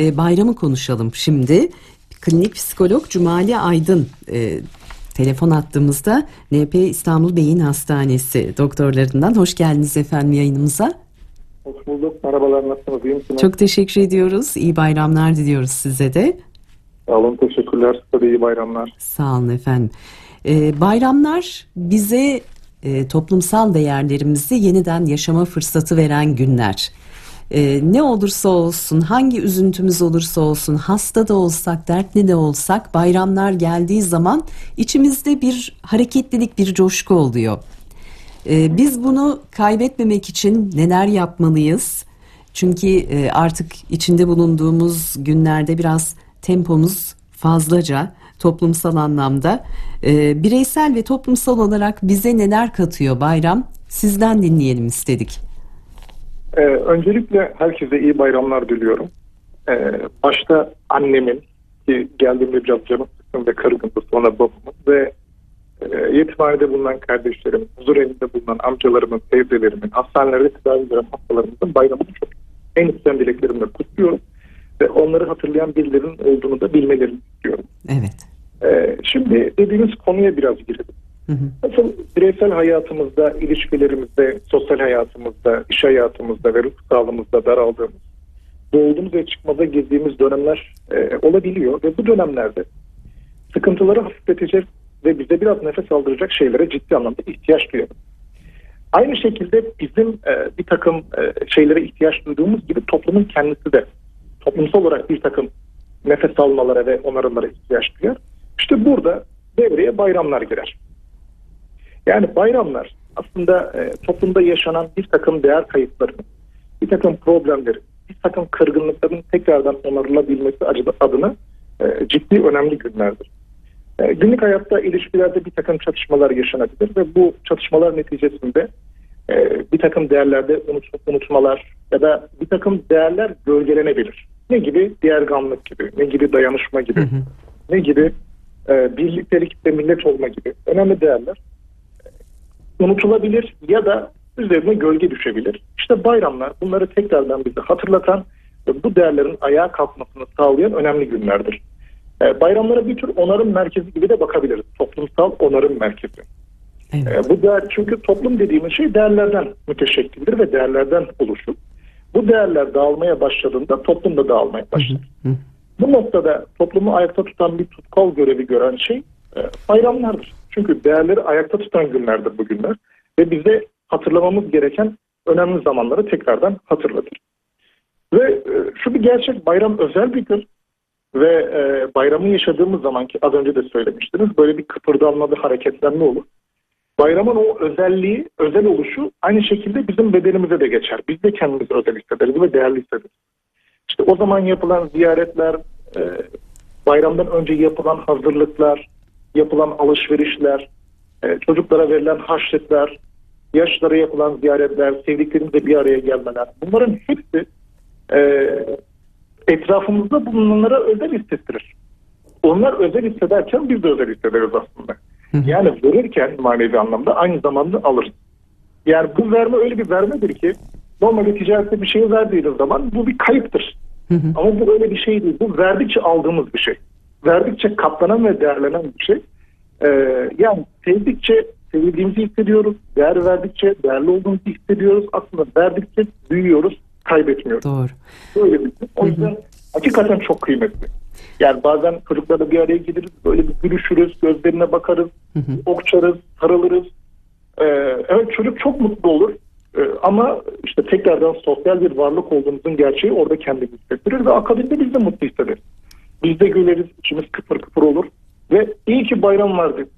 e, bayramı konuşalım şimdi. Klinik psikolog Cumali Aydın e, telefon attığımızda NP İstanbul Beyin Hastanesi doktorlarından. Hoş geldiniz efendim yayınımıza. Hoş bulduk. Merhabalar. Nasılsınız? İyi misiniz? Çok teşekkür ediyoruz. İyi bayramlar diliyoruz size de. Sağ olun. Teşekkürler. Size de iyi bayramlar. Sağ olun efendim. Ee, bayramlar bize e, toplumsal değerlerimizi yeniden yaşama fırsatı veren günler. Ee, ne olursa olsun, hangi üzüntümüz olursa olsun, hasta da olsak, dertli de olsak bayramlar geldiği zaman içimizde bir hareketlilik, bir coşku oluyor. Ee, biz bunu kaybetmemek için neler yapmalıyız? Çünkü e, artık içinde bulunduğumuz günlerde biraz tempomuz fazlaca toplumsal anlamda. Ee, bireysel ve toplumsal olarak bize neler katıyor bayram? Sizden dinleyelim istedik. Ee, öncelikle herkese iyi bayramlar diliyorum. Ee, başta annemin ki geldiğimde biraz canım sıkkın ve kırgındı sonra babamın ve e, yetimhanede bulunan kardeşlerim, huzur evinde bulunan amcalarımın, teyzelerimin, hastanelerde tedavi gören hastalarımızın bayramını çok en içten dileklerimle kutluyorum. Ve onları hatırlayan birilerinin olduğunu da bilmelerini istiyorum. Evet. Ee, şimdi dediğimiz konuya biraz girelim. Hı hı. Nasıl bireysel hayatımızda, ilişkilerimizde, sosyal hayatımızda, iş hayatımızda ve ruh sağlığımızda daraldığımız, doğduğumuz ve çıkmaza girdiğimiz dönemler e, olabiliyor ve bu dönemlerde sıkıntıları hafifletecek ve bize biraz nefes aldıracak şeylere ciddi anlamda ihtiyaç duyuyoruz. Aynı şekilde bizim e, bir takım e, şeylere ihtiyaç duyduğumuz gibi toplumun kendisi de toplumsal olarak bir takım nefes almalara ve onarımlara ihtiyaç duyar. İşte burada devreye bayramlar girer. Yani bayramlar aslında e, toplumda yaşanan bir takım değer kayıplarının, bir takım problemlerin, bir takım kırgınlıkların tekrardan onarılabilmesi adına e, ciddi önemli günlerdir. E, günlük hayatta ilişkilerde bir takım çatışmalar yaşanabilir ve bu çatışmalar neticesinde e, bir takım değerlerde unut, unutmalar ya da bir takım değerler gölgelenebilir. Ne gibi? Diğerganlık gibi, ne gibi dayanışma gibi, Hı hı. ne gibi e, birliktelik ve millet olma gibi önemli değerler unutulabilir ya da üzerine gölge düşebilir. İşte bayramlar bunları tekrardan bize hatırlatan ve bu değerlerin ayağa kalkmasını sağlayan önemli günlerdir. E, bayramlara bir tür onarım merkezi gibi de bakabiliriz. Toplumsal onarım merkezi. Evet. E, bu değer çünkü toplum dediğimiz şey değerlerden müteşekkildir ve değerlerden oluşur. Bu değerler dağılmaya başladığında toplum da dağılmaya başlar. Hı hı. Bu noktada toplumu ayakta tutan bir tutkal görevi gören şey e, bayramlardır. Çünkü değerleri ayakta tutan günlerdir bu günler ve bize hatırlamamız gereken önemli zamanları tekrardan hatırlatır. Ve e, şu bir gerçek bayram özel bir gün ve e, bayramı yaşadığımız zaman ki az önce de söylemiştiniz böyle bir kıpırdanma bir hareketlenme olur. Bayramın o özelliği, özel oluşu aynı şekilde bizim bedenimize de geçer. Biz de kendimizi özel hissederiz ve değerli hissederiz. İşte o zaman yapılan ziyaretler, e, bayramdan önce yapılan hazırlıklar, yapılan alışverişler, e, çocuklara verilen harçlıklar, yaşlara yapılan ziyaretler, sevdiklerimizle bir araya gelmeler. Bunların hepsi e, etrafımızda bulunanlara özel hissettirir. Onlar özel hissederken biz de özel hissederiz aslında. hı. Yani verirken manevi anlamda aynı zamanda alırız. Yani bu verme öyle bir vermedir ki normalde ticarette bir şey verdiğiniz zaman bu bir kayıptır. Hı hı. Ama bu öyle bir şey değil. Bu verdikçe aldığımız bir şey. Verdikçe katlanan ve değerlenen bir şey. Ee, yani sevdikçe sevildiğimizi hissediyoruz. Değer verdikçe değerli olduğumuzu hissediyoruz. Aslında verdikçe büyüyoruz, kaybetmiyoruz. Doğru. Böyle bir şey. O yüzden hakikaten çok kıymetli. Yani bazen çocuklarla bir araya geliriz, böyle bir gülüşürüz, gözlerine bakarız, Hı hı. okçarız, sarılırız. Ee, evet çocuk çok mutlu olur. Ee, ama işte tekrardan sosyal bir varlık olduğumuzun gerçeği orada kendini hissettirir ve akabinde biz de mutlu hissederiz. Biz de güleriz, içimiz kıpır kıpır olur ve iyi ki bayram vardı.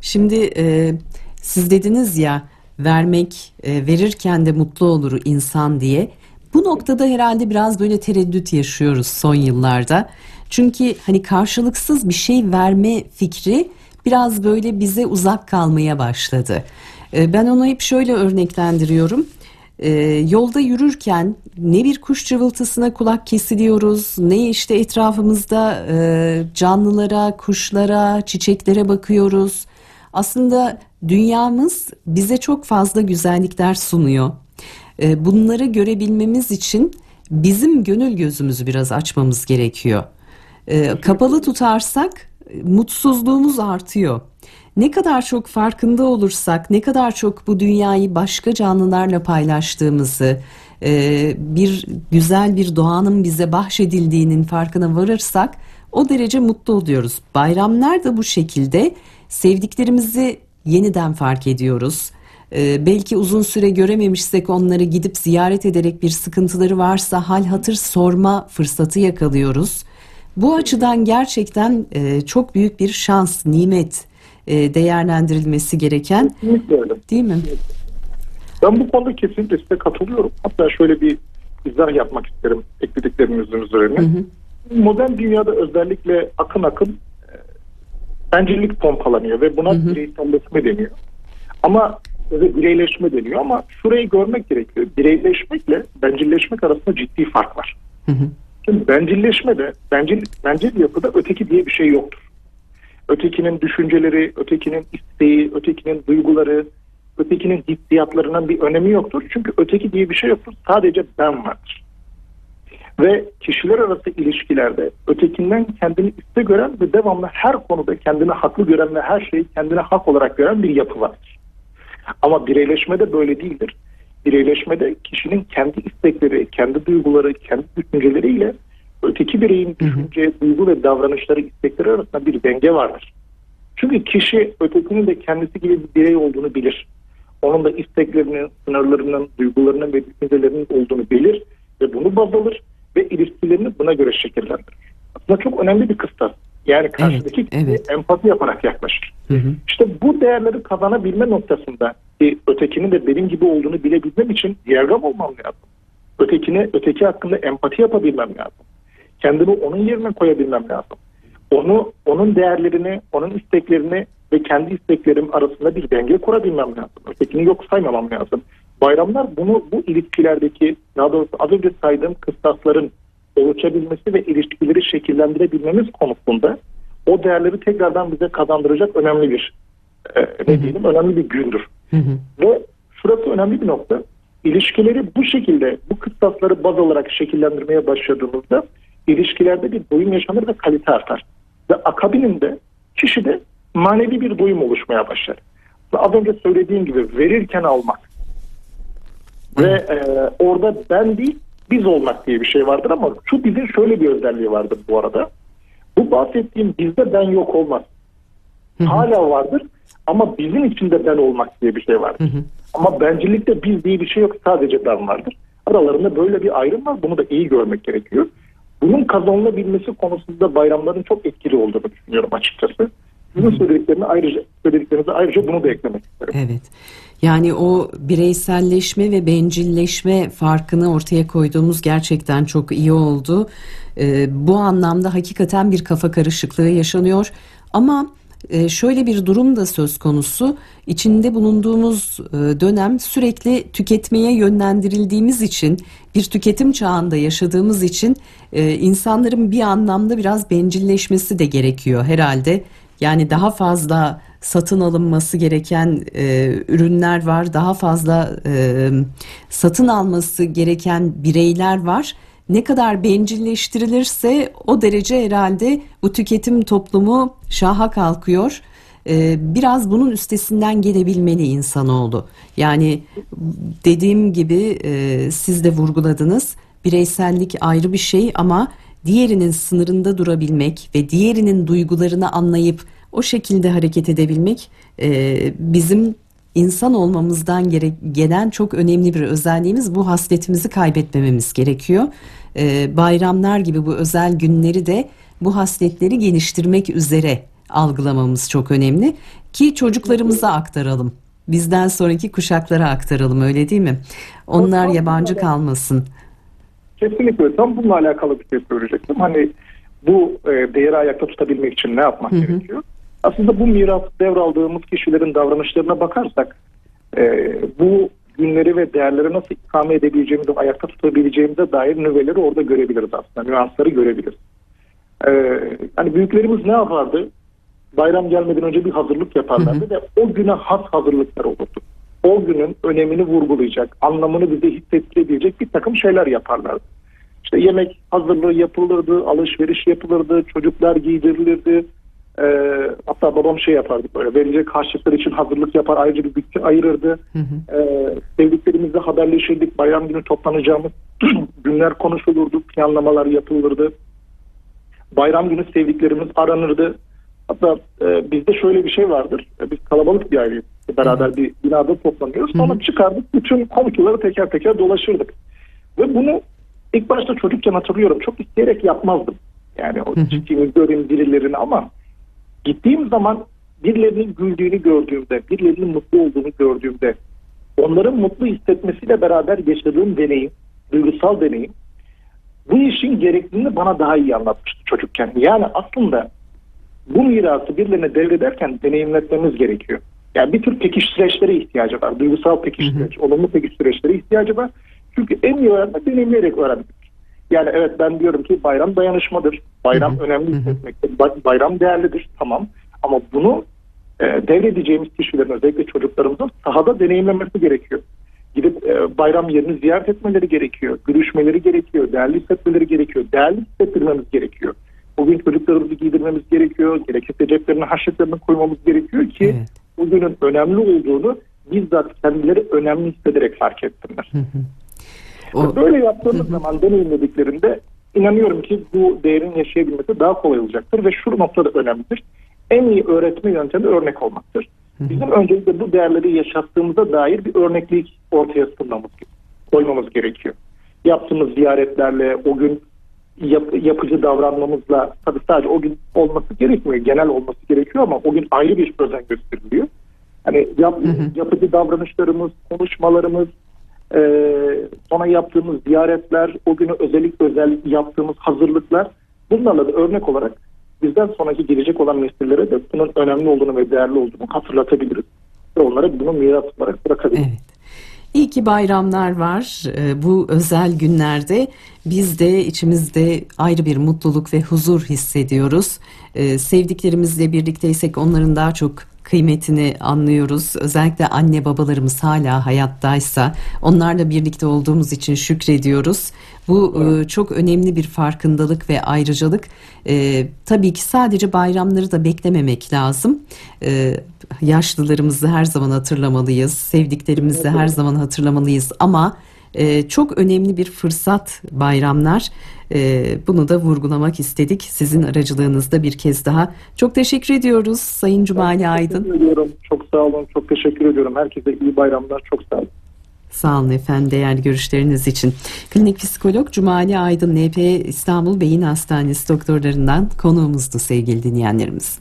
Şimdi e, siz dediniz ya vermek, e, verirken de mutlu olur insan diye. Bu noktada herhalde biraz böyle tereddüt yaşıyoruz son yıllarda. Çünkü hani karşılıksız bir şey verme fikri biraz böyle bize uzak kalmaya başladı. E, ben onu hep şöyle örneklendiriyorum. E, yolda yürürken ne bir kuş cıvıltısına kulak kesiliyoruz, ne işte etrafımızda e, canlılara, kuşlara, çiçeklere bakıyoruz. Aslında dünyamız bize çok fazla güzellikler sunuyor. E, bunları görebilmemiz için bizim gönül gözümüzü biraz açmamız gerekiyor. E, kapalı tutarsak mutsuzluğumuz artıyor. Ne kadar çok farkında olursak, ne kadar çok bu dünyayı başka canlılarla paylaştığımızı, e, bir güzel bir doğanın bize bahşedildiğinin farkına varırsak o derece mutlu oluyoruz. Bayramlar da bu şekilde sevdiklerimizi yeniden fark ediyoruz. Ee, belki uzun süre görememişsek onları gidip ziyaret ederek bir sıkıntıları varsa hal hatır sorma fırsatı yakalıyoruz. Bu açıdan gerçekten e, çok büyük bir şans, nimet e, değerlendirilmesi gereken Kesinlikle öyle. değil mi? Ben bu konuda kesinlikle size katılıyorum. Hatta şöyle bir izah yapmak isterim eklediklerinizin üzerine. Hı hı. Modern dünyada özellikle akın akın e, bencillik pompalanıyor ve buna Hı hı. bireyselleşme deniyor. Ama ve bireyleşme deniyor ama şurayı görmek gerekiyor. Bireyleşmekle bencilleşmek arasında ciddi fark var. Hı hı. Şimdi bencilleşmede, bencil, bencil yapıda öteki diye bir şey yoktur. Ötekinin düşünceleri, ötekinin isteği, ötekinin duyguları, ötekinin hissiyatlarının bir önemi yoktur. Çünkü öteki diye bir şey yoktur. Sadece ben vardır. Ve kişiler arası ilişkilerde ötekinden kendini üstte gören ve devamlı her konuda kendini haklı gören ve her şeyi kendine hak olarak gören bir yapı vardır. Ama bireyleşmede böyle değildir. Bireyleşmede kişinin kendi istekleri, kendi duyguları, kendi düşünceleriyle öteki bireyin düşünce, duygu ve davranışları, istekleri arasında bir denge vardır. Çünkü kişi ötekinin de kendisi gibi bir birey olduğunu bilir. Onun da isteklerinin, sınırlarının, duygularının ve düşüncelerinin olduğunu bilir ve bunu baz alır ve ilişkilerini buna göre şekillendirir. Aslında çok önemli bir kıstas. Yani karşıdaki kişiye evet. empati yaparak yaklaşır. Hı hı. İşte bu değerleri kazanabilme noktasında e, ötekinin de benim gibi olduğunu bilebilmem için diyagram olmam lazım. Ötekine, öteki hakkında empati yapabilmem lazım. Kendimi onun yerine koyabilmem lazım. Onu, onun değerlerini, onun isteklerini ve kendi isteklerim arasında bir denge kurabilmem lazım. Ötekini yok saymamam lazım. Bayramlar bunu bu ilişkilerdeki daha doğrusu az önce saydığım kıstasların oluşabilmesi ve ilişkileri şekillendirebilmemiz konusunda o değerleri tekrardan bize kazandıracak önemli bir e, ne diyelim önemli bir gündür. Hı hı. Ve şurası önemli bir nokta. İlişkileri bu şekilde bu kıstasları baz olarak şekillendirmeye başladığımızda ilişkilerde bir doyum yaşanır ve kalite artar. Ve akabininde kişide manevi bir doyum oluşmaya başlar. Ve az önce söylediğim gibi verirken almak ve e, orada ben değil biz olmak diye bir şey vardır ama şu bizin şöyle bir özelliği vardır bu arada. Bu bahsettiğim bizde ben yok olmaz. Hı hı. Hala vardır ama bizim içinde ben olmak diye bir şey vardır. Hı hı. Ama bencillikte biz diye bir şey yok sadece ben vardır. Aralarında böyle bir ayrım var bunu da iyi görmek gerekiyor. Bunun kazanılabilmesi konusunda bayramların çok etkili olduğunu düşünüyorum açıkçası. Sizin söylediklerine ayrıca, söylediklerinize ayrıca bunu da eklemek isterim. Evet. Yani o bireyselleşme ve bencilleşme farkını ortaya koyduğumuz gerçekten çok iyi oldu. Ee, bu anlamda hakikaten bir kafa karışıklığı yaşanıyor. Ama e, şöyle bir durum da söz konusu. İçinde bulunduğumuz e, dönem sürekli tüketmeye yönlendirildiğimiz için, bir tüketim çağında yaşadığımız için e, insanların bir anlamda biraz bencilleşmesi de gerekiyor herhalde. Yani daha fazla satın alınması gereken e, ürünler var, daha fazla e, satın alması gereken bireyler var. Ne kadar bencilleştirilirse o derece herhalde bu tüketim toplumu şaha kalkıyor. E, biraz bunun üstesinden gelebilmeli insanoğlu. Yani dediğim gibi e, siz de vurguladınız. Bireysellik ayrı bir şey ama diğerinin sınırında durabilmek ve diğerinin duygularını anlayıp o şekilde hareket edebilmek e, bizim insan olmamızdan gere- gelen çok önemli bir özelliğimiz. Bu hasletimizi kaybetmememiz gerekiyor. E, bayramlar gibi bu özel günleri de bu hasletleri geliştirmek üzere algılamamız çok önemli ki çocuklarımıza aktaralım. Bizden sonraki kuşaklara aktaralım öyle değil mi? Onlar yabancı kalmasın. Kesinlikle tam bununla alakalı bir şey söyleyecektim. Hani bu e, değeri ayakta tutabilmek için ne yapmak Hı hı. gerekiyor? Aslında bu miras devraldığımız kişilerin davranışlarına bakarsak e, bu günleri ve değerleri nasıl ikame edebileceğimizi, ayakta tutabileceğimize dair nüveleri orada görebiliriz aslında. Nüansları görebiliriz. E, hani büyüklerimiz ne yapardı? Bayram gelmeden önce bir hazırlık yaparlardı ve o güne has hazırlıklar olurdu. O günün önemini vurgulayacak, anlamını bize hissettirebilecek bir takım şeyler yaparlardı. İşte yemek hazırlığı yapılırdı, alışveriş yapılırdı, çocuklar giydirilirdi. Ee, hatta babam şey yapardı böyle verilecek harçlıklar için hazırlık yapar ayrıca bir bütçe ayırırdı. Hı hı. Ee, sevdiklerimizle haberleşirdik. Bayram günü toplanacağımız günler konuşulurdu, planlamalar yapılırdı. Bayram günü sevdiklerimiz aranırdı. Hatta e, bizde şöyle bir şey vardır. E, biz kalabalık bir aileyiz. Beraber bir binada toplanıyoruz. Sonra çıkardık bütün komşuları teker teker dolaşırdık. Ve bunu ilk başta çocukken hatırlıyorum. Çok isteyerek yapmazdım. Yani o Hı hı. çıkayım göreyim birilerini ama gittiğim zaman birilerinin güldüğünü gördüğümde, birilerinin mutlu olduğunu gördüğümde, onların mutlu hissetmesiyle beraber yaşadığım deneyim, duygusal deneyim, bu işin gerekliliğini bana daha iyi anlatmıştı çocukken. Yani aslında bu mirası birilerine devrederken deneyimletmemiz gerekiyor. Yani bir tür pekiş süreçlere ihtiyacı var. Duygusal pekiş süreç, olumlu pekiş süreçlere ihtiyacı var. Çünkü en iyi öğrenme deneyimleyerek öğrenmek. Yani evet ben diyorum ki bayram dayanışmadır. Bayram önemli hissetmektir. Ba- Bayram değerlidir tamam. Ama bunu e, devredeceğimiz kişilerin özellikle çocuklarımızın sahada deneyimlemesi gerekiyor. Gidip e, bayram yerini ziyaret etmeleri gerekiyor. Görüşmeleri gerekiyor. Değerli hissetmeleri gerekiyor. Değerli hissettirmemiz gerekiyor. Bugün çocuklarımızı giydirmemiz gerekiyor. Gerekirse ceplerine haşetlerini koymamız gerekiyor ki Evet. bugünün önemli olduğunu bizzat kendileri önemli hissederek fark etsinler. Hı hı. O, Böyle yaptığımız zaman deneyimlediklerinde inanıyorum ki bu değerin yaşayabilmesi daha kolay olacaktır ve şu noktada önemlidir. En iyi öğretme yöntemi örnek olmaktır. Bizim öncelikle bu değerleri yaşattığımıza dair bir örneklik ortaya sunmamız, koymamız gerekiyor. Yaptığımız ziyaretlerle, o gün yap- yapıcı davranmamızla, tabii sadece o gün olması gerekmiyor, genel olması gerekiyor ama o gün ayrı bir özen gösteriliyor. Hani yap- Hı hı. yapıcı davranışlarımız, konuşmalarımız, ee, sonra yaptığımız ziyaretler, o günü özellik özel yaptığımız hazırlıklar bunlarla da örnek olarak bizden sonraki gelecek olan nesillere de bunun önemli olduğunu ve değerli olduğunu hatırlatabiliriz. Ve onlara bunu miras olarak bırakabiliriz. Evet. İyi ki bayramlar var. Ee, Bu özel günlerde biz de içimizde ayrı bir mutluluk ve huzur hissediyoruz. Ee, Sevdiklerimizle birlikteysek onların daha çok kıymetini anlıyoruz. Özellikle anne babalarımız hala hayattaysa onlarla birlikte olduğumuz için şükrediyoruz. Bu e, çok önemli bir farkındalık ve ayrıcalık. Ee, tabii ki sadece bayramları da beklememek lazım. Ee, yaşlılarımızı her zaman hatırlamalıyız. Sevdiklerimizi her zaman hatırlamalıyız. Ama e, çok önemli bir fırsat bayramlar. E, bunu da vurgulamak istedik sizin aracılığınızda bir kez daha. Çok teşekkür ediyoruz Sayın Cumali Aydın. Teşekkür ediyorum. Çok sağ olun. Çok teşekkür ediyorum. Herkese iyi bayramlar. Çok sağ olun. Sağ olun efendim değerli görüşleriniz için. Klinik psikolog Cumali Aydın NP İstanbul Beyin Hastanesi doktorlarından konuğumuzdu sevgili dinleyenlerimiz.